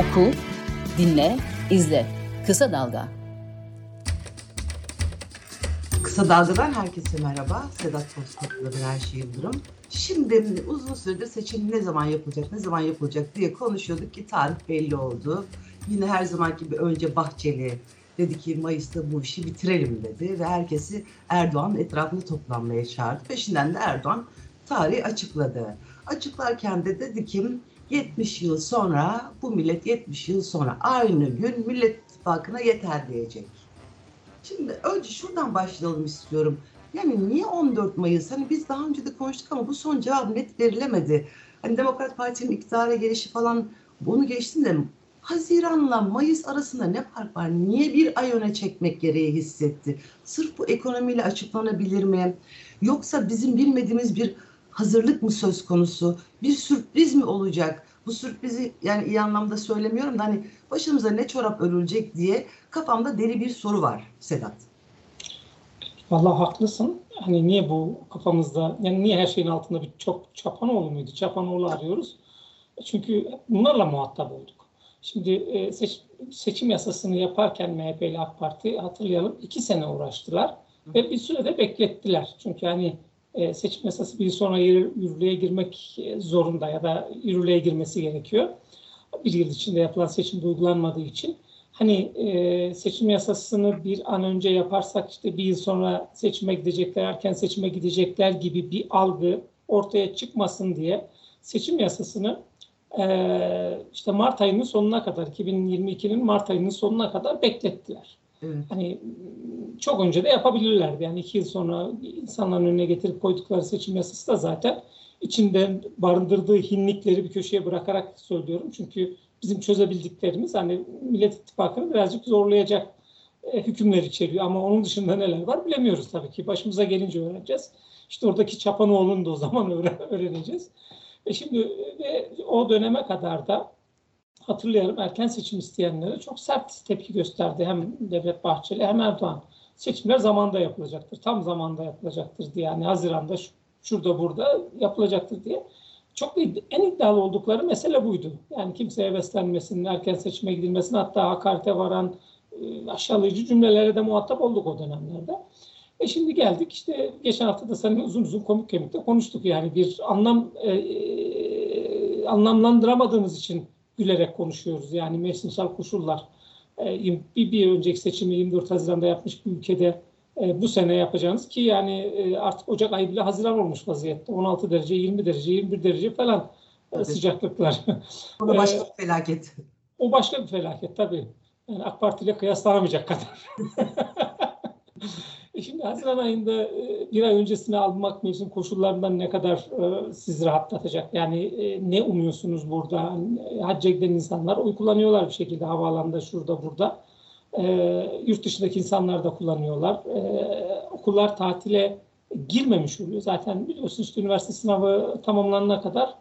Oku, dinle, izle. Kısa Dalga. Kısa Dalga'dan herkese merhaba. Sedat Bozkurt'la ben Ayşe Yıldırım. Şimdi uzun süredir seçim ne zaman yapılacak, ne zaman yapılacak diye konuşuyorduk ki tarih belli oldu. Yine her zaman gibi önce Bahçeli dedi ki Mayıs'ta bu işi bitirelim dedi ve herkesi Erdoğan etrafında toplanmaya çağırdı. Peşinden de Erdoğan tarihi açıkladı. Açıklarken de dedi ki 70 yıl sonra bu millet 70 yıl sonra aynı gün Millet İttifakı'na yeter diyecek. Şimdi önce şuradan başlayalım istiyorum. Yani niye 14 Mayıs? Hani biz daha önce de konuştuk ama bu son cevap net verilemedi. Hani Demokrat Parti'nin iktidara gelişi falan bunu geçtim de Haziran'la Mayıs arasında ne fark var? Niye bir ay öne çekmek gereği hissetti? Sırf bu ekonomiyle açıklanabilir mi? Yoksa bizim bilmediğimiz bir hazırlık mı söz konusu? Bir sürpriz mi olacak? Bu sürprizi yani iyi anlamda söylemiyorum da hani başımıza ne çorap örülecek diye kafamda deli bir soru var Sedat. Vallahi haklısın. Hani niye bu kafamızda, yani niye her şeyin altında bir çok Çapanoğlu muydu? Çapanoğlu arıyoruz. Çünkü bunlarla muhatap olduk. Şimdi e, seç, seçim yasasını yaparken MHP ile AK Parti hatırlayalım iki sene uğraştılar ve bir sürede beklettiler. Çünkü hani e, seçim yasası bir sonra yürürlüğe girmek zorunda ya da yürürlüğe girmesi gerekiyor. Bir yıl içinde yapılan seçim uygulanmadığı için hani e, seçim yasasını bir an önce yaparsak işte bir yıl sonra seçime gidecekler, erken seçime gidecekler gibi bir algı ortaya çıkmasın diye seçim yasasını e, işte Mart ayının sonuna kadar 2022'nin Mart ayının sonuna kadar beklettiler. Evet. Hani çok önce de yapabilirlerdi. Yani iki yıl sonra insanların önüne getirip koydukları seçim yasası da zaten içinde barındırdığı hinlikleri bir köşeye bırakarak söylüyorum. Çünkü bizim çözebildiklerimiz hani Millet İttifakı'nı birazcık zorlayacak e, hükümler içeriyor. Ama onun dışında neler var bilemiyoruz tabii ki. Başımıza gelince öğreneceğiz. İşte oradaki Çapanoğlu'nu da o zaman öğreneceğiz. E şimdi ve o döneme kadar da hatırlayalım erken seçim isteyenlere çok sert tepki gösterdi hem Devlet Bahçeli hem Erdoğan. Seçimler zamanda yapılacaktır, tam zamanda yapılacaktır diye yani Haziran'da şurada burada yapılacaktır diye. Çok en iddialı oldukları mesele buydu. Yani kimseye beslenmesin, erken seçime gidilmesin hatta hakarete varan e, aşağılayıcı cümlelere de muhatap olduk o dönemlerde. E şimdi geldik işte geçen hafta da seninle uzun uzun komik kemikte konuştuk yani bir anlam e, e, anlamlandıramadığımız için gülerek konuşuyoruz. Yani mevsimsel koşullar e, bir, bir önceki seçimi 24 Haziran'da yapmış bir ülkede e, bu sene yapacağınız ki yani e, artık Ocak ayı bile Haziran olmuş vaziyette. 16 derece, 20 derece, 21 derece falan evet. sıcaklıklar. O da başka bir felaket. O başka bir felaket tabii. Yani AK Parti ile kıyaslanamayacak kadar. E şimdi Haziran ayında e, bir ay öncesine almak mevsim koşullarından ne kadar e, sizi rahatlatacak? Yani e, ne umuyorsunuz burada? Hacca giden insanlar oy kullanıyorlar bir şekilde havaalanında şurada burada. Yurt dışındaki insanlar da kullanıyorlar. Okullar tatile girmemiş oluyor. Zaten biliyorsunuz işte üniversite sınavı tamamlanana kadar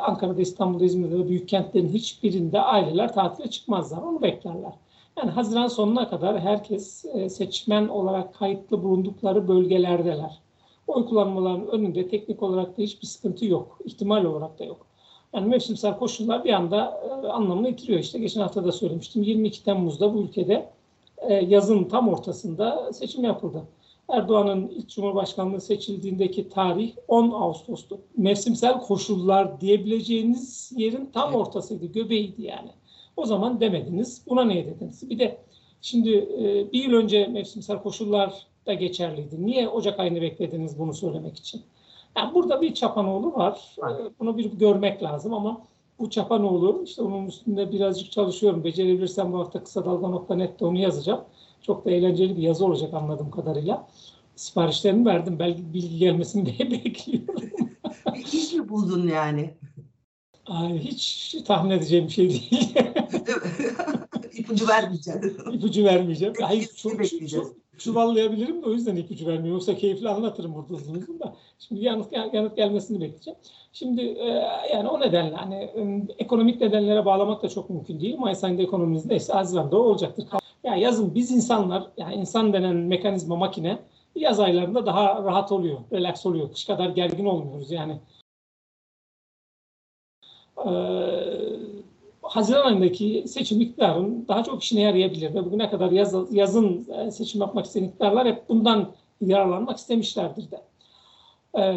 Ankara'da, İstanbul'da, İzmir'de de büyük kentlerin hiçbirinde aileler tatile çıkmazlar. Onu beklerler. Yani Haziran sonuna kadar herkes e, seçmen olarak kayıtlı bulundukları bölgelerdeler. Oy kullanmalarının önünde teknik olarak da hiçbir sıkıntı yok. İhtimal olarak da yok. Yani mevsimsel koşullar bir anda e, anlamını yitiriyor. İşte geçen hafta da söylemiştim. 22 Temmuz'da bu ülkede e, yazın tam ortasında seçim yapıldı. Erdoğan'ın ilk Cumhurbaşkanlığı seçildiğindeki tarih 10 Ağustos'tu. Mevsimsel koşullar diyebileceğiniz yerin tam ortasıydı, göbeğiydi yani. O zaman demediniz. Buna ne dediniz? Bir de şimdi e, bir yıl önce mevsimsel koşullar da geçerliydi. Niye Ocak ayını beklediniz bunu söylemek için? Yani burada bir çapanoğlu var. E, bunu bir görmek lazım ama bu çapanoğlu işte onun üstünde birazcık çalışıyorum. Becerebilirsem bu hafta kısa dalga.net'te onu yazacağım. Çok da eğlenceli bir yazı olacak anladığım kadarıyla. Siparişlerimi verdim. Belki bilgi gelmesini de bekliyorum. İş mi buldun yani? Ay, hiç tahmin edeceğim bir şey değil. ipucu vermeyeceğim. İpucu vermeyeceğim. Hayır, çok, çok, çuvallayabilirim de o yüzden ipucu vermiyorum. Yoksa keyifli anlatırım burada uzun da. Şimdi yanıt, yanıt gelmesini bekleyeceğim. Şimdi e, yani o nedenle hani e, ekonomik nedenlere bağlamak da çok mümkün değil. Mayıs ayında ekonomimiz neyse Haziran'da o olacaktır. Ya yazın biz insanlar, yani insan denen mekanizma makine yaz aylarında daha rahat oluyor, relax oluyor. Kış kadar gergin olmuyoruz yani. Ee, Haziran ayındaki seçim iktidarın daha çok işine yarayabilir ve bugüne kadar yaz, yazın e, seçim yapmak isteyen iktidarlar hep bundan yararlanmak istemişlerdir de. Ee,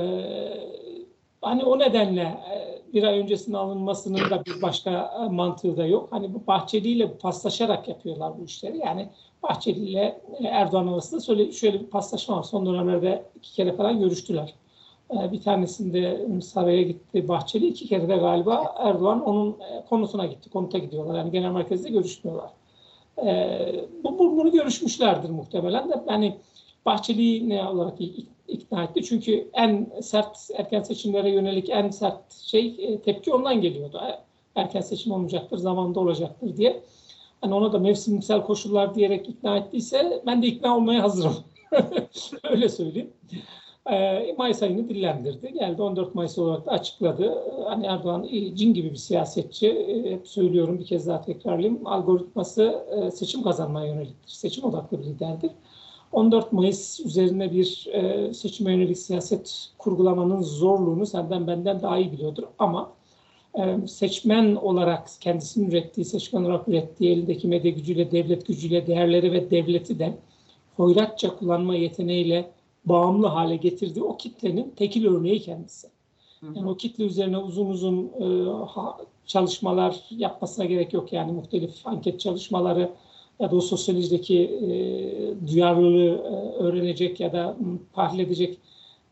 hani o nedenle e, bir ay öncesinin alınmasının da bir başka e, mantığı da yok. Hani bu Bahçeli ile paslaşarak yapıyorlar bu işleri. Yani Bahçeli ile Erdoğan arasında şöyle, şöyle bir paslaşma var. Son dönemlerde iki kere falan görüştüler. Ee, bir tanesinde saraya gitti Bahçeli, iki kere de galiba Erdoğan onun e, konutuna gitti, konuta gidiyorlar. Yani genel merkezde görüşmüyorlar. Ee, bu, bu, bunu görüşmüşlerdir muhtemelen de. Yani Bahçeli'yi ne olarak ikna etti? Çünkü en sert erken seçimlere yönelik en sert şey e, tepki ondan geliyordu. E, erken seçim olmayacaktır, zamanda olacaktır diye. Hani ona da mevsimsel koşullar diyerek ikna ettiyse ben de ikna olmaya hazırım. Öyle söyleyeyim. E, Mayıs ayını dillendirdi. Geldi 14 Mayıs olarak da açıkladı. Hani Erdoğan cin gibi bir siyasetçi. E, hep söylüyorum bir kez daha tekrarlayayım. Algoritması e, seçim kazanmaya yöneliktir. Seçim odaklı bir liderdir. 14 Mayıs üzerine bir e, seçime yönelik siyaset kurgulamanın zorluğunu senden benden daha iyi biliyordur. Ama e, seçmen olarak kendisinin ürettiği, seçmen olarak ürettiği elindeki medya gücüyle, devlet gücüyle, değerleri ve devleti de hoyratça kullanma yeteneğiyle bağımlı hale getirdiği o kitlenin tekil örneği kendisi. Yani o kitle üzerine uzun uzun e, ha, çalışmalar yapmasına gerek yok. Yani muhtelif anket çalışmaları ya da o sosyolojideki e, duyarlılığı e, öğrenecek ya da tahlil edecek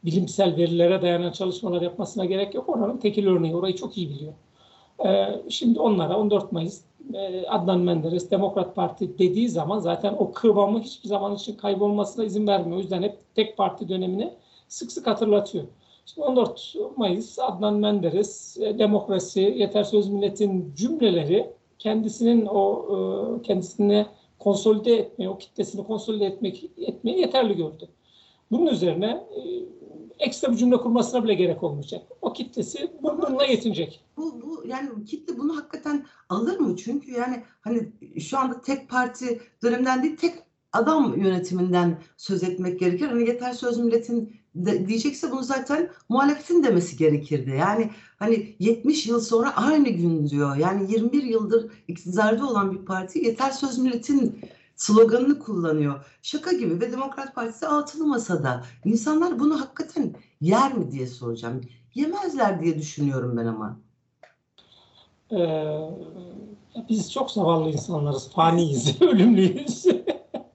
bilimsel verilere dayanan çalışmalar yapmasına gerek yok. Oranın tekil örneği. Orayı çok iyi biliyor. E, şimdi onlara 14 Mayıs e, Adnan Menderes Demokrat Parti dediği zaman zaten o kıvamı hiçbir zaman için kaybolmasına izin vermiyor. O yüzden hep tek parti dönemini sık sık hatırlatıyor. Şimdi 14 Mayıs Adnan Menderes e, demokrasi, yeter söz milletin cümleleri kendisinin o e, kendisine konsolide etmeye, o kitlesini konsolide etmek etmeye yeterli gördü. Bunun üzerine e, ekstra bir cümle kurmasına bile gerek olmayacak. O kitlesi bununla yetinecek. Bu, bu yani kitle bunu hakikaten alır mı? Çünkü yani hani şu anda tek parti dönemden değil tek adam yönetiminden söz etmek gerekir. Hani yeter söz milletin de, diyecekse bunu zaten muhalefetin demesi gerekirdi. Yani hani 70 yıl sonra aynı gün diyor. Yani 21 yıldır iktidarda olan bir parti yeter söz milletin sloganını kullanıyor. Şaka gibi ve Demokrat Partisi altılı masada. İnsanlar bunu hakikaten yer mi diye soracağım. Yemezler diye düşünüyorum ben ama. Ee, biz çok zavallı insanlarız, faniyiz, ölümlüyüz.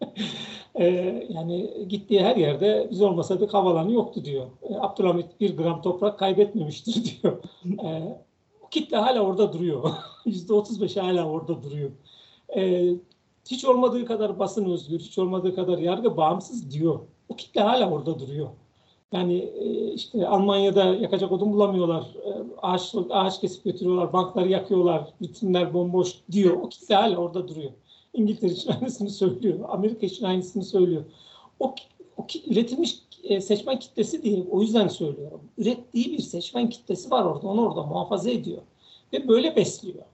ee, yani gittiği her yerde biz olmasaydık havalanı yoktu diyor. Ee, Abdülhamit bir gram toprak kaybetmemiştir diyor. Ee, o kitle hala orada duruyor. Yüzde otuz beş hala orada duruyor. Ee, hiç olmadığı kadar basın özgür, hiç olmadığı kadar yargı bağımsız diyor. O kitle hala orada duruyor. Yani e, işte Almanya'da yakacak odun bulamıyorlar. E, ağaç, ağaç kesip götürüyorlar, bankları yakıyorlar, vitrinler bomboş diyor. O kitle hala orada duruyor. İngiltere için aynısını söylüyor. Amerika için aynısını söylüyor. O, o üretilmiş e, seçmen kitlesi diye o yüzden söylüyorum. Ürettiği bir seçmen kitlesi var orada. Onu orada muhafaza ediyor. Ve böyle besliyor.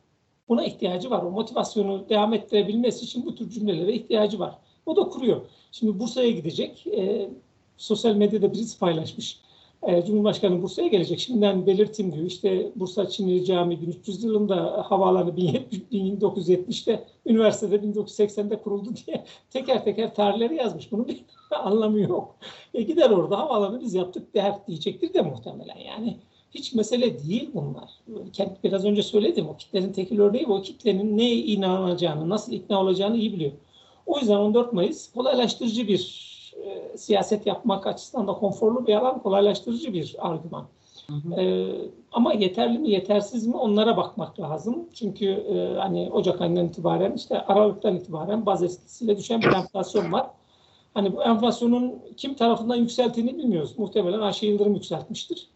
Buna ihtiyacı var. O motivasyonu devam ettirebilmesi için bu tür cümlelere ihtiyacı var. O da kuruyor. Şimdi Bursa'ya gidecek. E, sosyal medyada birisi paylaşmış. E, Cumhurbaşkanı Bursa'ya gelecek. Şimdiden belirteyim diyor. İşte Bursa Çinli Camii 1300 yılında havaalanı 1970'te üniversitede 1980'de kuruldu diye teker teker tarihleri yazmış. Bunun bir anlamı yok. E gider orada havaalanı biz yaptık der diyecektir de muhtemelen. Yani hiç mesele değil bunlar. Biraz önce söyledim o kitlenin tekil örneği o kitlenin neye inanacağını, nasıl ikna olacağını iyi biliyor. O yüzden 14 Mayıs kolaylaştırıcı bir e, siyaset yapmak açısından da konforlu bir alan, kolaylaştırıcı bir argüman. Hı hı. E, ama yeterli mi, yetersiz mi onlara bakmak lazım. Çünkü e, hani Ocak ayından itibaren, işte Aralık'tan itibaren baz etkisiyle düşen bir enflasyon var. Hani bu enflasyonun kim tarafından yükselttiğini bilmiyoruz. Muhtemelen Ayşe Yıldırım yükseltmiştir.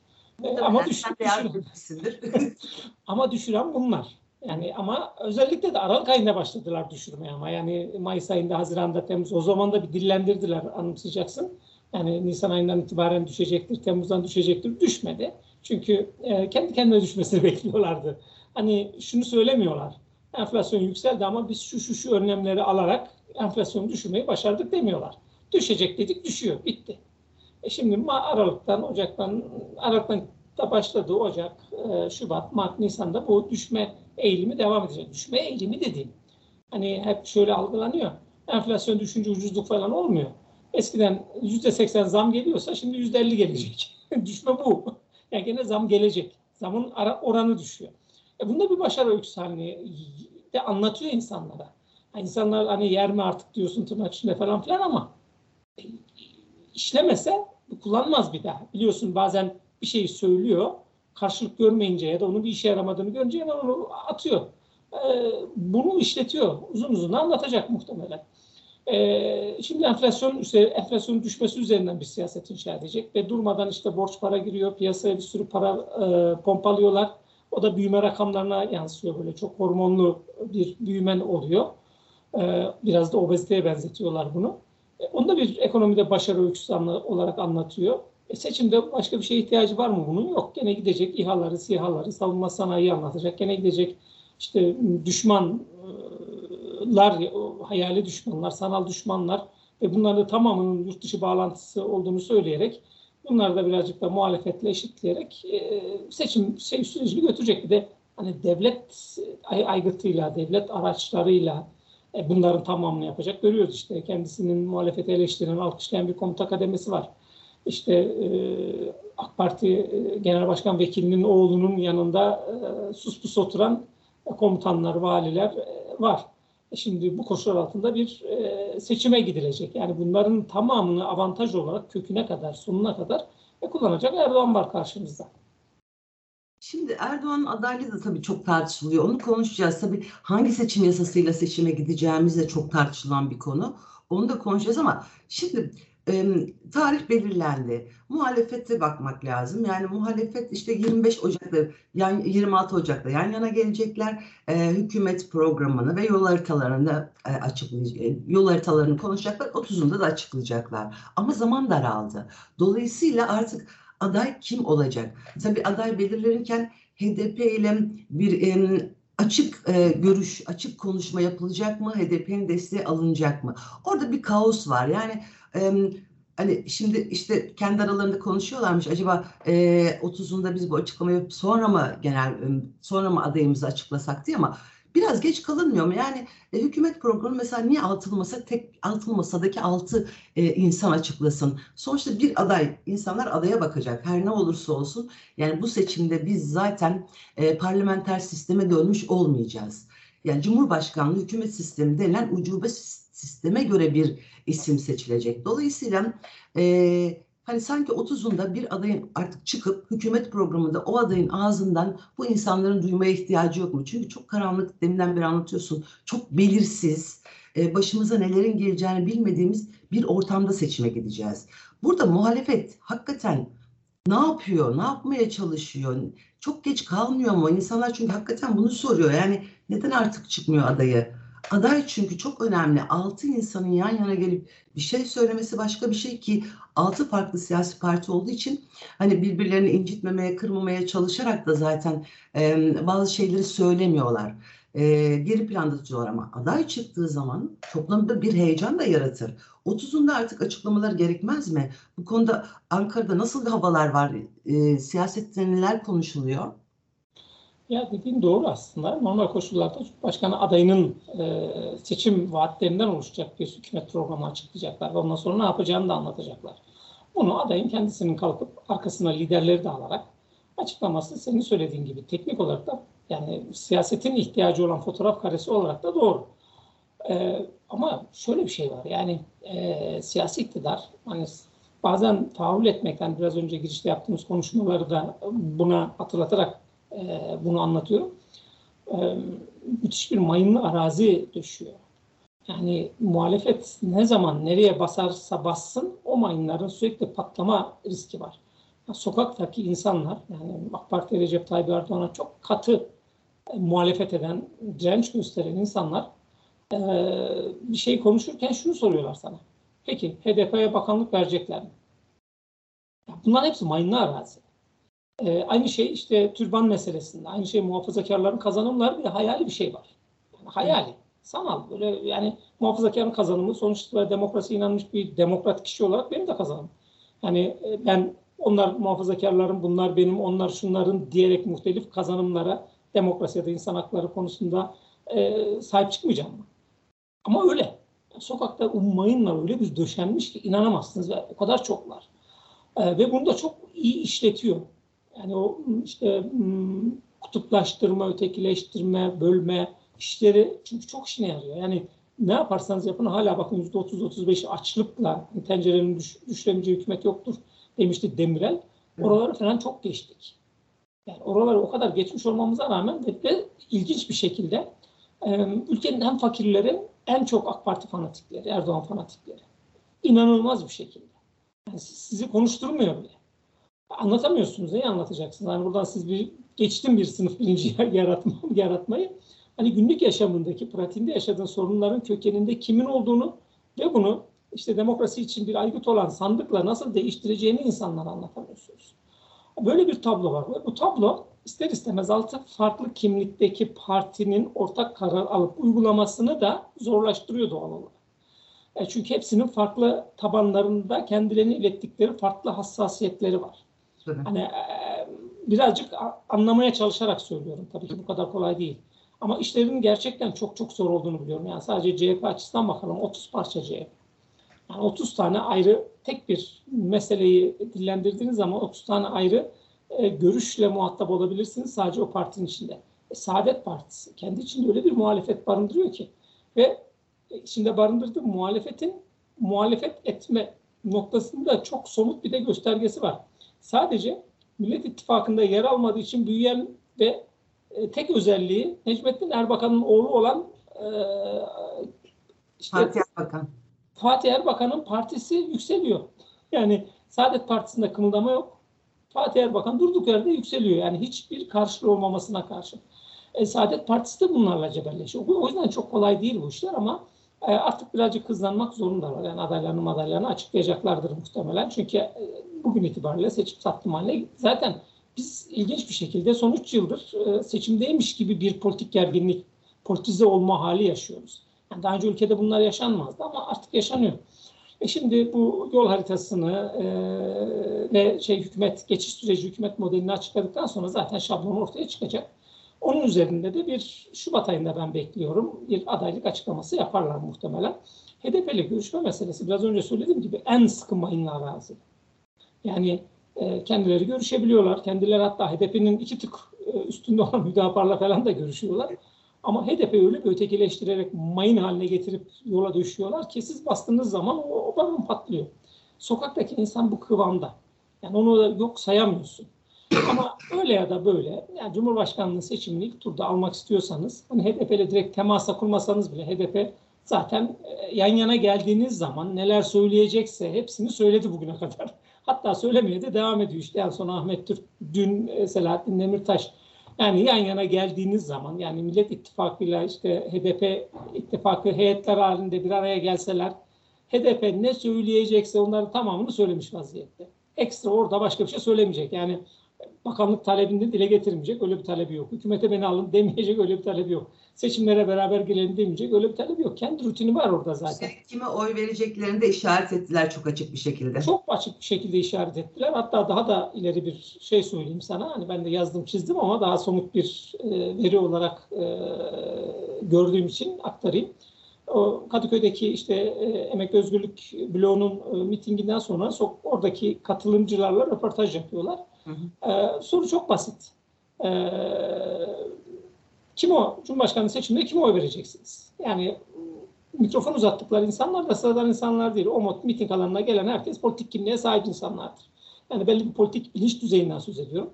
Ama düşür, düşüren, ama düşüren bunlar. Yani ama özellikle de Aralık ayında başladılar düşürmeye ama yani Mayıs ayında, Haziran'da, Temmuz o zaman da bir dillendirdiler anımsayacaksın. Yani Nisan ayından itibaren düşecektir, Temmuz'dan düşecektir. Düşmedi. Çünkü e, kendi kendine düşmesini bekliyorlardı. Hani şunu söylemiyorlar. Enflasyon yükseldi ama biz şu şu şu önlemleri alarak enflasyonu düşürmeyi başardık demiyorlar. Düşecek dedik düşüyor. Bitti. E şimdi Aralık'tan, Ocak'tan, Aralık'tan da başladı Ocak, e, e, Şubat, Mart, Nisan'da bu düşme eğilimi devam edecek. Düşme eğilimi dediğim hani hep şöyle algılanıyor. Enflasyon düşünce ucuzluk falan olmuyor. Eskiden %80 zam geliyorsa şimdi %50 gelecek. Düşme bu. Yani gene zam gelecek. Zamın oranı düşüyor. E bunda bir başarı öyküsü haline de anlatıyor insanlara. Yani insanlar hani yer mi artık diyorsun tırnak içinde falan filan ama işlemese kullanmaz bir daha. Biliyorsun bazen bir şeyi söylüyor, karşılık görmeyince ya da onun bir işe yaramadığını görünce hemen onu atıyor. Ee, bunu işletiyor. Uzun uzun anlatacak muhtemelen. Ee, şimdi enflasyon enflasyonun düşmesi üzerinden bir siyaset inşa edecek ve durmadan işte borç para giriyor, piyasaya bir sürü para e, pompalıyorlar. O da büyüme rakamlarına yansıyor böyle çok hormonlu bir büyümen oluyor. Ee, biraz da obeziteye benzetiyorlar bunu. E, onu da bir ekonomide başarı öyküsü olarak anlatıyor. E seçimde başka bir şeye ihtiyacı var mı bunun? Yok. Gene gidecek İHA'ları, SİHA'ları, savunma sanayi anlatacak. Gene gidecek işte düşmanlar, hayali düşmanlar, sanal düşmanlar ve bunların da tamamının yurt dışı bağlantısı olduğunu söyleyerek bunları da birazcık da muhalefetle eşitleyerek e, seçim şey, sürecini götürecek. Bir de hani devlet aygıtıyla, devlet araçlarıyla, e, bunların tamamını yapacak. Görüyoruz işte kendisinin muhalefeti eleştiren, alkışlayan bir komuta kademesi var. İşte e, AK Parti e, Genel Başkan Vekilinin oğlunun yanında e, sus pus oturan komutanlar, valiler var. Şimdi bu koşullar altında bir seçime gidilecek. Yani bunların tamamını avantaj olarak köküne kadar, sonuna kadar kullanacak Erdoğan var karşımızda. Şimdi Erdoğan'ın adaylığı da tabii çok tartışılıyor. Onu konuşacağız. Tabii hangi seçim yasasıyla seçime gideceğimiz de çok tartışılan bir konu. Onu da konuşacağız ama şimdi e, tarih belirlendi. Muhalefete bakmak lazım. Yani muhalefet işte 25 Ocak'ta, yani 26 Ocak'ta yan yana gelecekler. E, hükümet programını ve yol haritalarını e, açıklayacak. Yol haritalarını konuşacaklar. 30'unda da açıklayacaklar. Ama zaman daraldı. Dolayısıyla artık aday kim olacak? Tabii aday belirlenirken HDP ile bir e, açık e, görüş, açık konuşma yapılacak mı? HDP'nin desteği alınacak mı? Orada bir kaos var. Yani e, hani şimdi işte kendi aralarında konuşuyorlarmış. Acaba e, 30'unda biz bu açıklamayı sonra mı genel sonra mı adayımızı açıklasak diye ama biraz geç kalınmıyor mu? Yani e, hükümet programı mesela niye altılı masa tek altılı masadaki altı e, insan açıklasın? Sonuçta bir aday, insanlar adaya bakacak her ne olursa olsun. Yani bu seçimde biz zaten e, parlamenter sisteme dönmüş olmayacağız. Yani Cumhurbaşkanlığı hükümet sistemi denilen ucube sisteme göre bir isim seçilecek. Dolayısıyla e, hani sanki 30'unda bir adayın artık çıkıp hükümet programında o adayın ağzından bu insanların duymaya ihtiyacı yok mu? Çünkü çok karanlık deminden beri anlatıyorsun. Çok belirsiz, e, başımıza nelerin geleceğini bilmediğimiz bir ortamda seçime gideceğiz. Burada muhalefet hakikaten ne yapıyor, ne yapmaya çalışıyor? Çok geç kalmıyor mu? İnsanlar çünkü hakikaten bunu soruyor. Yani neden artık çıkmıyor adayı? Aday çünkü çok önemli. Altı insanın yan yana gelip bir şey söylemesi başka bir şey ki altı farklı siyasi parti olduğu için hani birbirlerini incitmemeye, kırmamaya çalışarak da zaten e, bazı şeyleri söylemiyorlar. E, geri planda tutuyorlar ama aday çıktığı zaman toplamda bir heyecan da yaratır. 30'unda artık açıklamalar gerekmez mi? Bu konuda Ankara'da nasıl havalar var? E, siyasette neler konuşuluyor? Ya dediğin doğru aslında. Normal koşullarda Cumhurbaşkanı adayının e, seçim vaatlerinden oluşacak bir hükümet programı açıklayacaklar. Ve ondan sonra ne yapacağını da anlatacaklar. Bunu adayın kendisinin kalkıp arkasına liderleri de alarak açıklaması senin söylediğin gibi teknik olarak da yani siyasetin ihtiyacı olan fotoğraf karesi olarak da doğru. E, ama şöyle bir şey var yani e, siyasi iktidar hani bazen tahammül etmekten biraz önce girişte yaptığımız konuşmaları da buna hatırlatarak e, bunu anlatıyorum. E, müthiş bir mayınlı arazi düşüyor. Yani muhalefet ne zaman nereye basarsa bassın o mayınların sürekli patlama riski var. Yani sokaktaki insanlar yani AK Parti Recep Tayyip Erdoğan'a çok katı e, muhalefet eden, direnç gösteren insanlar e, bir şey konuşurken şunu soruyorlar sana. Peki HDP'ye bakanlık verecekler mi? Ya bunların hepsi mayınlı arazi. E, aynı şey işte türban meselesinde, aynı şey muhafazakarların kazanımları bir hayali bir şey var. Yani hayali, sanal. Böyle yani muhafazakarın kazanımı sonuçta demokrasi inanmış bir demokrat kişi olarak benim de kazanım. Yani e, ben onlar muhafazakarların, bunlar benim, onlar şunların diyerek muhtelif kazanımlara demokrasi ya da insan hakları konusunda e, sahip çıkmayacağım? Ama öyle. Sokakta ummayınla öyle bir döşenmiş ki inanamazsınız ve o kadar çoklar. E, ve bunu da çok iyi işletiyor. Yani o işte kutuplaştırma, ötekileştirme, bölme işleri çünkü çok işine yarıyor. Yani ne yaparsanız yapın hala bakın %30-35 açlıkla tencerenin düş, düşüremeyeceği hükümet yoktur demişti Demirel. Oraları falan çok geçtik. Yani oraları o kadar geçmiş olmamıza rağmen ve, ve ilginç bir şekilde e, ülkenin hem fakirleri en çok AK Parti fanatikleri, Erdoğan fanatikleri. İnanılmaz bir şekilde. Yani sizi konuşturmuyor bile. Anlatamıyorsunuz. Neyi anlatacaksınız? Yani buradan siz bir geçtim bir sınıf bilinci yaratma, yaratmayı. Hani günlük yaşamındaki, pratiğinde yaşadığın sorunların kökeninde kimin olduğunu ve bunu işte demokrasi için bir aygıt olan sandıkla nasıl değiştireceğini insanlara anlatamıyorsunuz. Böyle bir tablo var. Ve bu tablo ister istemez altı farklı kimlikteki partinin ortak karar alıp uygulamasını da zorlaştırıyor doğal olarak. E çünkü hepsinin farklı tabanlarında kendilerini ilettikleri farklı hassasiyetleri var. Evet. Hani e, birazcık anlamaya çalışarak söylüyorum. Tabii ki bu kadar kolay değil. Ama işlerin gerçekten çok çok zor olduğunu biliyorum. Yani sadece CHP açısından bakalım 30 parça CHP. Yani 30 tane ayrı tek bir meseleyi dillendirdiğiniz zaman 30 tane ayrı e, görüşle muhatap olabilirsiniz sadece o partinin içinde. E, Saadet Partisi kendi içinde öyle bir muhalefet barındırıyor ki ve içinde barındırdığı muhalefetin muhalefet etme noktasında çok somut bir de göstergesi var. Sadece Millet İttifakı'nda yer almadığı için büyüyen ve e, tek özelliği Necmettin Erbakan'ın oğlu olan e, işte, Fatih Erbakan. Fatih Erbakan'ın partisi yükseliyor. Yani Saadet Partisi'nde kımıldama yok. Fatih Erbakan durduk yerde yükseliyor. Yani hiçbir karşılığı olmamasına karşı. E, Saadet Partisi de bunlarla cebelleşiyor. O yüzden çok kolay değil bu işler ama artık birazcık hızlanmak zorundalar. Yani adaylarını adaylarını açıklayacaklardır muhtemelen. Çünkü e, bugün itibariyle seçim sattım haline zaten biz ilginç bir şekilde son 3 yıldır e, seçimdeymiş gibi bir politik gerginlik, politize olma hali yaşıyoruz. Yani daha önce ülkede bunlar yaşanmazdı ama artık yaşanıyor. E şimdi bu yol haritasını e, ve şey hükümet geçiş süreci hükümet modelini açıkladıktan sonra zaten şablon ortaya çıkacak. Onun üzerinde de bir Şubat ayında ben bekliyorum bir adaylık açıklaması yaparlar muhtemelen. HDP ile görüşme meselesi biraz önce söylediğim gibi en sıkı mayınla arazi. Yani e, kendileri görüşebiliyorlar. Kendileri hatta HDP'nin iki tık e, üstünde olan Hüdapar'la falan da görüşüyorlar. Ama HDP öyle bir ötekileştirerek mayın haline getirip yola düşüyorlar ki siz bastığınız zaman o, o balon patlıyor. Sokaktaki insan bu kıvamda. Yani onu da yok sayamıyorsun. Ama öyle ya da böyle yani Cumhurbaşkanlığı seçimini ilk turda almak istiyorsanız hani HDP ile direkt temasa kurmasanız bile HDP zaten e, yan yana geldiğiniz zaman neler söyleyecekse hepsini söyledi bugüne kadar. Hatta söylemeye de devam ediyor. İşte en son Ahmet Türk, dün e, Selahattin Demirtaş. Yani yan yana geldiğiniz zaman yani Millet İttifakı'yla işte HDP ittifakı heyetler halinde bir araya gelseler HDP ne söyleyecekse onların tamamını söylemiş vaziyette. Ekstra orada başka bir şey söylemeyecek. Yani bakanlık talebini dile getirmeyecek. Öyle bir talebi yok. Hükümete beni alın demeyecek. Öyle bir talebi yok. Seçimlere beraber gelelim demeyecek. Öyle bir talebi yok. Kendi rutini var orada zaten. İşte kime oy vereceklerini de işaret ettiler çok açık bir şekilde. Çok açık bir şekilde işaret ettiler. Hatta daha da ileri bir şey söyleyeyim sana. Hani ben de yazdım çizdim ama daha somut bir e, veri olarak e, gördüğüm için aktarayım. O Kadıköy'deki işte e, Emek Özgürlük bloğunun e, mitinginden sonra so, oradaki katılımcılarla röportaj yapıyorlar. Hı hı. E, soru çok basit. E, kim o? Cumhurbaşkanlığı seçiminde kime oy vereceksiniz? Yani mikrofon uzattıkları insanlar da sıradan insanlar değil. O miting alanına gelen herkes politik kimliğe sahip insanlardır. Yani belli bir politik bilinç düzeyinden söz ediyorum.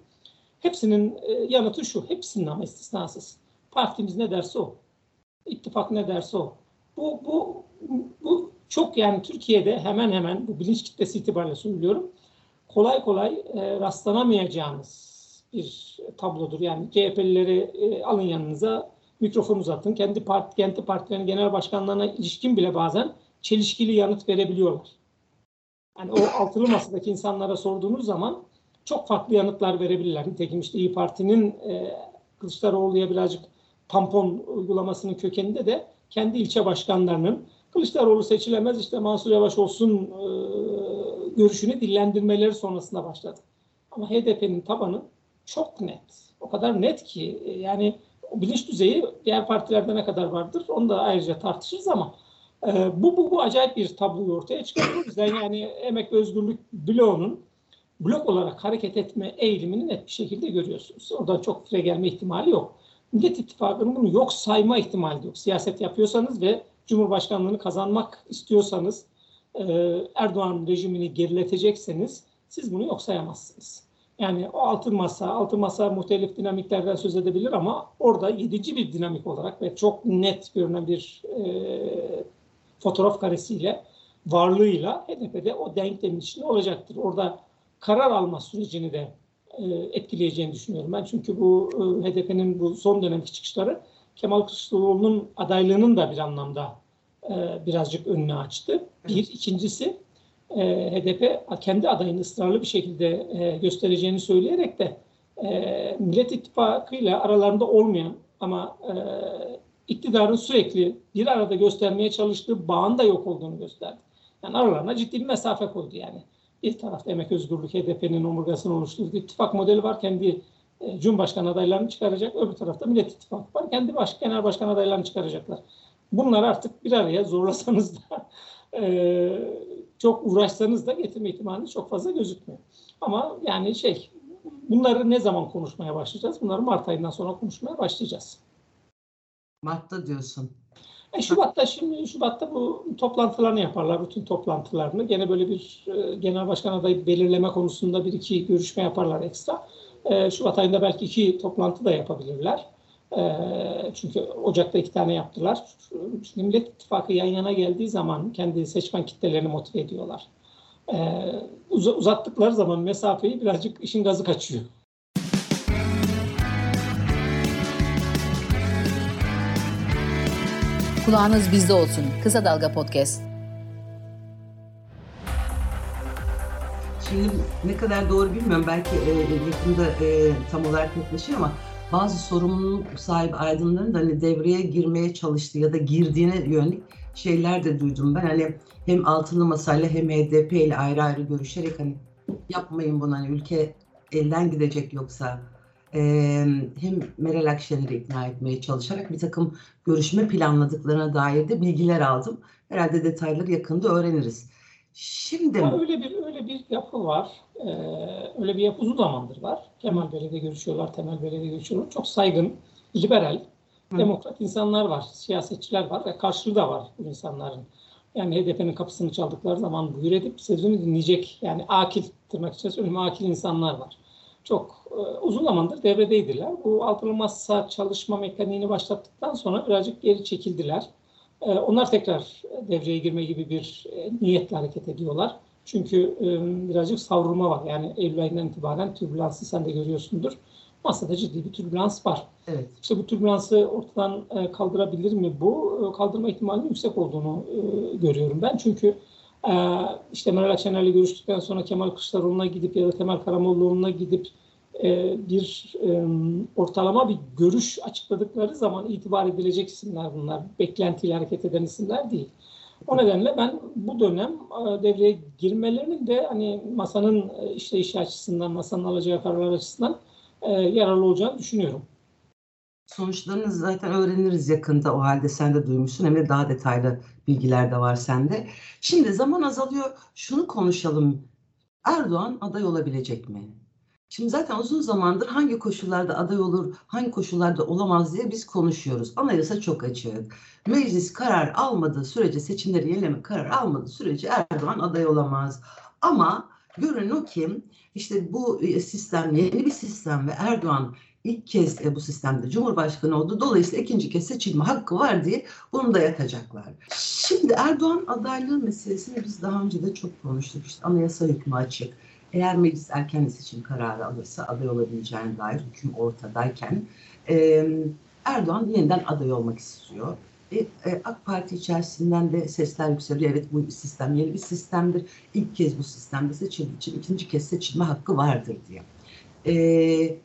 Hepsinin e, yanıtı şu. Hepsinin ama istisnasız. Partimiz ne derse o. İttifak ne derse o. Bu, bu, bu çok yani Türkiye'de hemen hemen bu bilinç kitlesi itibariyle söylüyorum. Kolay kolay e, rastlanamayacağınız bir tablodur. Yani CHP'lileri e, alın yanınıza mikrofon uzatın. Kendi parti, kendi partilerin genel başkanlarına ilişkin bile bazen çelişkili yanıt verebiliyorlar. Yani o altılı masadaki insanlara sorduğunuz zaman çok farklı yanıtlar verebilirler. Nitekim işte İyi Parti'nin e, Kılıçdaroğlu'ya birazcık tampon uygulamasının kökeninde de kendi ilçe başkanlarının Kılıçdaroğlu seçilemez işte Mansur Yavaş olsun e, görüşünü dillendirmeleri sonrasında başladı. Ama HDP'nin tabanı çok net. O kadar net ki e, yani bilinç düzeyi diğer partilerde ne kadar vardır onu da ayrıca tartışırız ama e, bu, bu, bu acayip bir tabloyu ortaya çıkarıyor. O yüzden yani Emek ve Özgürlük bloğunun blok olarak hareket etme eğilimini net bir şekilde görüyorsunuz. Oradan çok fire gelme ihtimali yok. Millet İttifakı'nın bunu yok sayma ihtimali yok. Siyaset yapıyorsanız ve Cumhurbaşkanlığını kazanmak istiyorsanız, e, Erdoğan rejimini geriletecekseniz siz bunu yok sayamazsınız. Yani o altın masa, altın masa muhtelif dinamiklerden söz edebilir ama orada yedici bir dinamik olarak ve çok net görünen bir e, fotoğraf karesiyle, varlığıyla HDP'de o denklemin içinde olacaktır. Orada karar alma sürecini de e, etkileyeceğini düşünüyorum ben. Çünkü bu e, HDP'nin bu son dönemki çıkışları Kemal Kılıçdaroğlu'nun adaylığının da bir anlamda e, birazcık önünü açtı. Bir. ikincisi e, HDP kendi adayını ısrarlı bir şekilde e, göstereceğini söyleyerek de e, Millet İttifakı ile aralarında olmayan ama e, iktidarın sürekli bir arada göstermeye çalıştığı bağın da yok olduğunu gösterdi. Yani aralarına ciddi bir mesafe koydu yani. Bir tarafta Emek Özgürlük HDP'nin omurgasını oluşturduğu ittifak modeli var. Kendi e, Cumhurbaşkanı adaylarını çıkaracak. Öbür tarafta Millet İttifakı var. Kendi baş, genel başkan adaylarını çıkaracaklar. Bunlar artık bir araya zorlasanız da e, çok uğraşsanız da getirme ihtimali çok fazla gözükmüyor. Ama yani şey bunları ne zaman konuşmaya başlayacağız? Bunları Mart ayından sonra konuşmaya başlayacağız. Mart'ta diyorsun. E, Şubat'ta şimdi Şubat'ta bu toplantılarını yaparlar, bütün toplantılarını. Gene böyle bir e, genel başkan adayı belirleme konusunda bir iki görüşme yaparlar ekstra. E, Şubat ayında belki iki toplantı da yapabilirler. E, çünkü Ocak'ta iki tane yaptılar. Çünkü Millet İttifakı yan yana geldiği zaman kendi seçmen kitlelerini motive ediyorlar. E, uz uzattıkları zaman mesafeyi birazcık işin gazı kaçıyor. Kulağınız bizde olsun. Kısa Dalga Podcast. Şimdi ne kadar doğru bilmiyorum. Belki e, yakında e, tam olarak netleşir ama bazı sorumluluk sahibi aydınların da hani devreye girmeye çalıştı ya da girdiğine yönelik şeyler de duydum ben. Hani hem altılı masayla hem HDP ile ayrı ayrı görüşerek hani yapmayın bunu hani ülke elden gidecek yoksa e, hem Meral Akşener'i ikna etmeye çalışarak bir takım görüşme planladıklarına dair de bilgiler aldım. Herhalde detayları yakında öğreniriz. Şimdi ya öyle bir yapı var. Ee, öyle bir yapı uzun zamandır var. Kemal Bey'le de görüşüyorlar, Temel Bey'le de görüşüyorlar. Çok saygın, liberal, Hı. demokrat insanlar var, siyasetçiler var ve karşılığı da var bu insanların. Yani HDP'nin kapısını çaldıkları zaman buyur edip sözünü dinleyecek yani akil tırnak söyleyeyim akil insanlar var. Çok e, uzun zamandır devredeydiler. Bu altılı masa çalışma mekaniğini başlattıktan sonra birazcık geri çekildiler. E, onlar tekrar devreye girme gibi bir e, niyetle hareket ediyorlar. Çünkü e, birazcık savrulma var. Yani Eylül ayından itibaren türbülansı sen de görüyorsundur. Masada ciddi bir türbülans var. Evet. İşte bu türbülansı ortadan e, kaldırabilir mi bu? E, kaldırma ihtimalinin yüksek olduğunu e, görüyorum ben. Çünkü e, işte Meral Akşener'le görüştükten sonra Kemal Kılıçdaroğlu'na gidip ya da Temel Karamollaoğlu'na gidip e, bir e, ortalama bir görüş açıkladıkları zaman itibar edilecek isimler bunlar. Beklentiyle hareket eden isimler değil. O nedenle ben bu dönem e, devreye girmelerinin de hani masanın işleyişi açısından, masanın alacağı kararlar açısından yararlı olacağını düşünüyorum. Sonuçlarını zaten öğreniriz yakında o halde sen de duymuşsun hem de daha detaylı bilgiler de var sende. Şimdi zaman azalıyor. Şunu konuşalım. Erdoğan aday olabilecek mi? Şimdi zaten uzun zamandır hangi koşullarda aday olur, hangi koşullarda olamaz diye biz konuşuyoruz. Anayasa çok açık. Meclis karar almadığı sürece, seçimleri yenileme karar almadığı sürece Erdoğan aday olamaz. Ama görün o ki işte bu e, sistem yeni bir sistem ve Erdoğan ilk kez e, bu sistemde Cumhurbaşkanı oldu. Dolayısıyla ikinci kez seçilme hakkı var diye bunu da yatacaklar. Şimdi Erdoğan adaylığı meselesini biz daha önce de çok konuştuk. İşte anayasa hükmü açık eğer meclis erken seçim kararı alırsa aday olabileceğine dair hüküm ortadayken e, Erdoğan yeniden aday olmak istiyor. E, e, AK Parti içerisinden de sesler yükseliyor. Evet bu sistem yeni bir sistemdir. İlk kez bu sistemde seçildiği için ikinci kez seçilme hakkı vardır diye. E,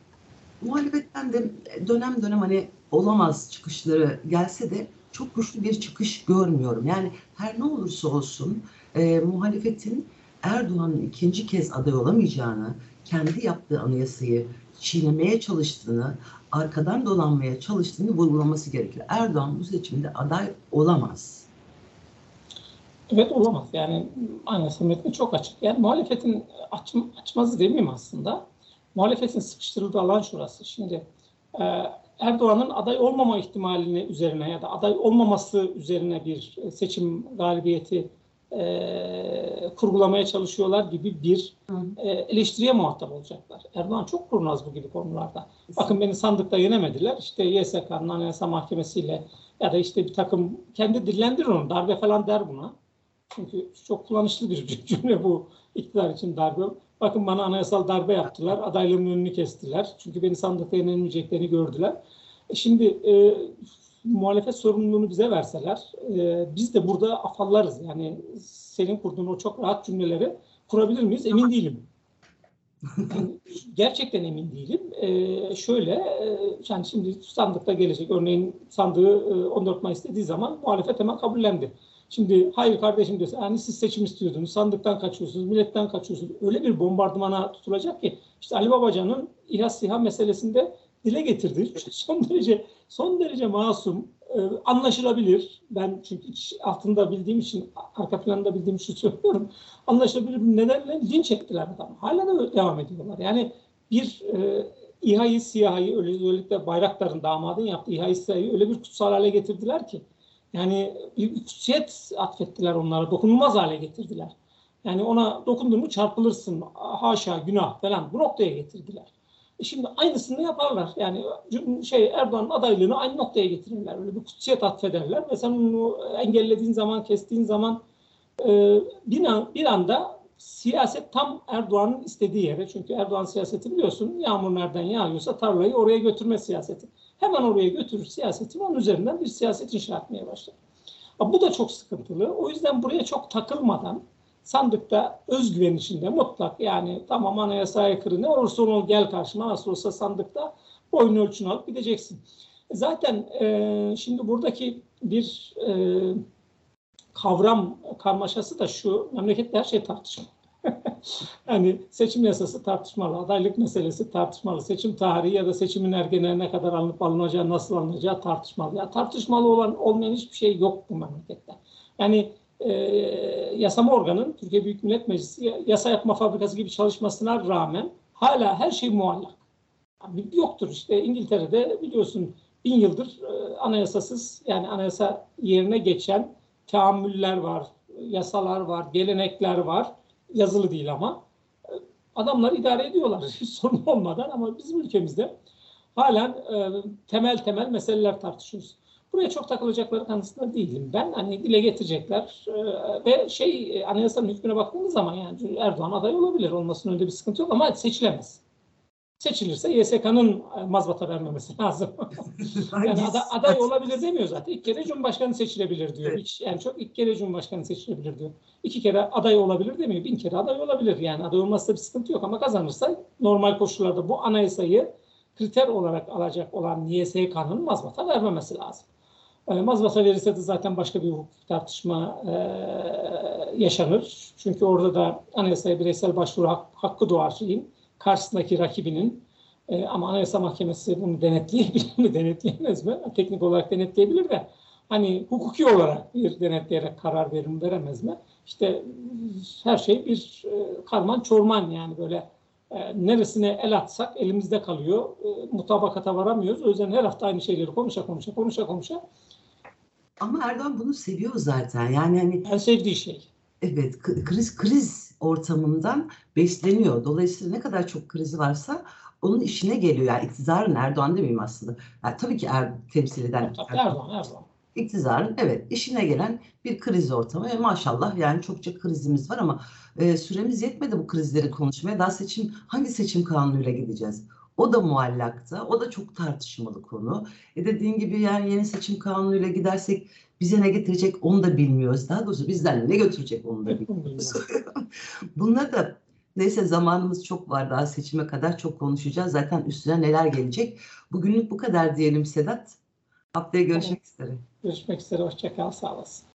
muhalefetten de dönem dönem hani olamaz çıkışları gelse de çok güçlü bir çıkış görmüyorum. Yani her ne olursa olsun e, muhalefetin Erdoğan'ın ikinci kez aday olamayacağını, kendi yaptığı anayasayı çiğnemeye çalıştığını, arkadan dolanmaya çalıştığını vurgulaması gerekiyor. Erdoğan bu seçimde aday olamaz. Evet olamaz. Yani anayasa metni çok açık. Yani muhalefetin aç, açmazı demeyeyim aslında. Muhalefetin sıkıştırıldığı alan şurası. Şimdi e, Erdoğan'ın aday olmama ihtimalini üzerine ya da aday olmaması üzerine bir seçim galibiyeti e, kurgulamaya çalışıyorlar gibi bir e, eleştiriye muhatap olacaklar. Erdoğan çok kurnaz bu gibi konularda. Bakın beni sandıkta yenemediler. İşte YSK'nın Anayasa Mahkemesi'yle ya da işte bir takım kendi dillendirir onu. Darbe falan der buna. Çünkü çok kullanışlı bir cümle bu iktidar için darbe. Bakın bana anayasal darbe yaptılar. Adaylığımın önünü kestiler. Çünkü beni sandıkta yenilmeyeceklerini gördüler. E şimdi e, muhalefet sorumluluğunu bize verseler e, biz de burada afallarız. Yani senin kurduğun o çok rahat cümleleri kurabilir miyiz? Emin değilim. Yani gerçekten emin değilim. E, şöyle, e, yani şimdi sandıkta gelecek. Örneğin sandığı e, 14 Mayıs dediği zaman muhalefet hemen kabullendi. Şimdi hayır kardeşim diyorsa yani siz seçim istiyordunuz, sandıktan kaçıyorsunuz, milletten kaçıyorsunuz. Öyle bir bombardımana tutulacak ki işte Ali Babacan'ın İHA SİHA meselesinde dile getirdi. Son derece son derece masum, e, anlaşılabilir. Ben çünkü altında bildiğim için, arka planında bildiğim için söylüyorum. Anlaşılabilir bir nedenle linç ettiler adam. Hala da devam ediyorlar. Yani bir e, İHA'yı, SİHA'yı özellikle Bayraktar'ın damadın yaptığı İHA'yı, SİHA'yı öyle bir kutsal hale getirdiler ki yani bir kutsiyet atfettiler onlara, dokunulmaz hale getirdiler. Yani ona dokundun mu çarpılırsın, haşa, günah falan bu noktaya getirdiler. E şimdi aynısını yaparlar. Yani şey Erdoğan'ın adaylığını aynı noktaya getirirler. Öyle bir kutsiyet atfederler ve sen onu engellediğin zaman, kestiğin zaman e, bir, an, bir anda siyaset tam Erdoğan'ın istediği yere. Çünkü Erdoğan siyaseti biliyorsun yağmur nereden yağıyorsa tarlayı oraya götürme siyaseti. Hemen oraya götürür siyaseti onun üzerinden bir siyaset inşa etmeye başlar. Bu da çok sıkıntılı. O yüzden buraya çok takılmadan sandıkta özgüven içinde mutlak yani tamam anayasa aykırı ne olursa ol gel karşıma nasıl olsa sandıkta boyun ölçünü alıp gideceksin. Zaten e, şimdi buradaki bir e, kavram karmaşası da şu memlekette her şey tartışmalı. yani seçim yasası tartışmalı, adaylık meselesi tartışmalı, seçim tarihi ya da seçimin ergenine ne kadar alınıp alınacağı, nasıl alınacağı tartışmalı. Ya tartışmalı olan olmayan hiçbir şey yok bu memlekette. Yani e, yasama organın Türkiye Büyük Millet Meclisi yasa yapma fabrikası gibi çalışmasına rağmen hala her şey muallak. Yani yoktur işte İngiltere'de biliyorsun bin yıldır e, anayasasız yani anayasa yerine geçen teamüller var, yasalar var, gelenekler var. Yazılı değil ama. E, adamlar idare ediyorlar hiç sorun olmadan ama bizim ülkemizde halen e, temel temel meseleler tartışıyoruz. Buraya çok takılacakları kanısında değilim. Ben hani dile getirecekler e, ve şey e, anayasanın hükmüne baktığımız zaman yani Erdoğan aday olabilir. Olmasının önünde bir sıkıntı yok ama seçilemez. Seçilirse YSK'nın e, mazbata vermemesi lazım. yani aday, aday olabilir demiyor zaten. İlk kere Cumhurbaşkanı seçilebilir diyor. Evet. yani çok ilk kere Cumhurbaşkanı seçilebilir diyor. İki kere aday olabilir demiyor. Bin kere aday olabilir. Yani aday olmazsa bir sıkıntı yok ama kazanırsa normal koşullarda bu anayasayı kriter olarak alacak olan YSK'nın mazbata vermemesi lazım. E, mazbata verirse de zaten başka bir hukuk tartışma e, yaşanır. Çünkü orada da anayasaya bireysel başvuru hak, hakkı doğar şeyin karşısındaki rakibinin e, ama Anayasa Mahkemesi bunu denetleyebilir mi, denetleyemez mi? Teknik olarak denetleyebilir de hani hukuki olarak bir denetleyerek karar verir mi, veremez mi? İşte her şey bir e, karman çorman yani böyle e, neresine el atsak elimizde kalıyor. E, mutabakata varamıyoruz. O yüzden her hafta aynı şeyleri konuşa konuşa konuşa konuşa. Ama Erdoğan bunu seviyor zaten. Yani hani en sevdiği şey. Evet, kriz kriz ortamından besleniyor. Dolayısıyla ne kadar çok krizi varsa onun işine geliyor. Yani iktidarın Erdoğan demeyeyim aslında. Yani tabii ki er, temsil eden tabii, Erdoğan, Erdoğan. İktidarın evet işine gelen bir kriz ortamı ve maşallah yani çokça krizimiz var ama e, süremiz yetmedi bu krizleri konuşmaya. Daha seçim hangi seçim kanunuyla gideceğiz? O da muallakta. O da çok tartışmalı konu. E dediğin gibi yani yeni seçim kanunuyla gidersek bize ne getirecek onu da bilmiyoruz. Daha doğrusu bizden ne götürecek onu da bilmiyoruz. Bunlar da neyse zamanımız çok var daha seçime kadar çok konuşacağız. Zaten üstüne neler gelecek. Bugünlük bu kadar diyelim Sedat. Haftaya görüşmek evet. üzere. Görüşmek üzere. Hoşçakal. Sağ olasın.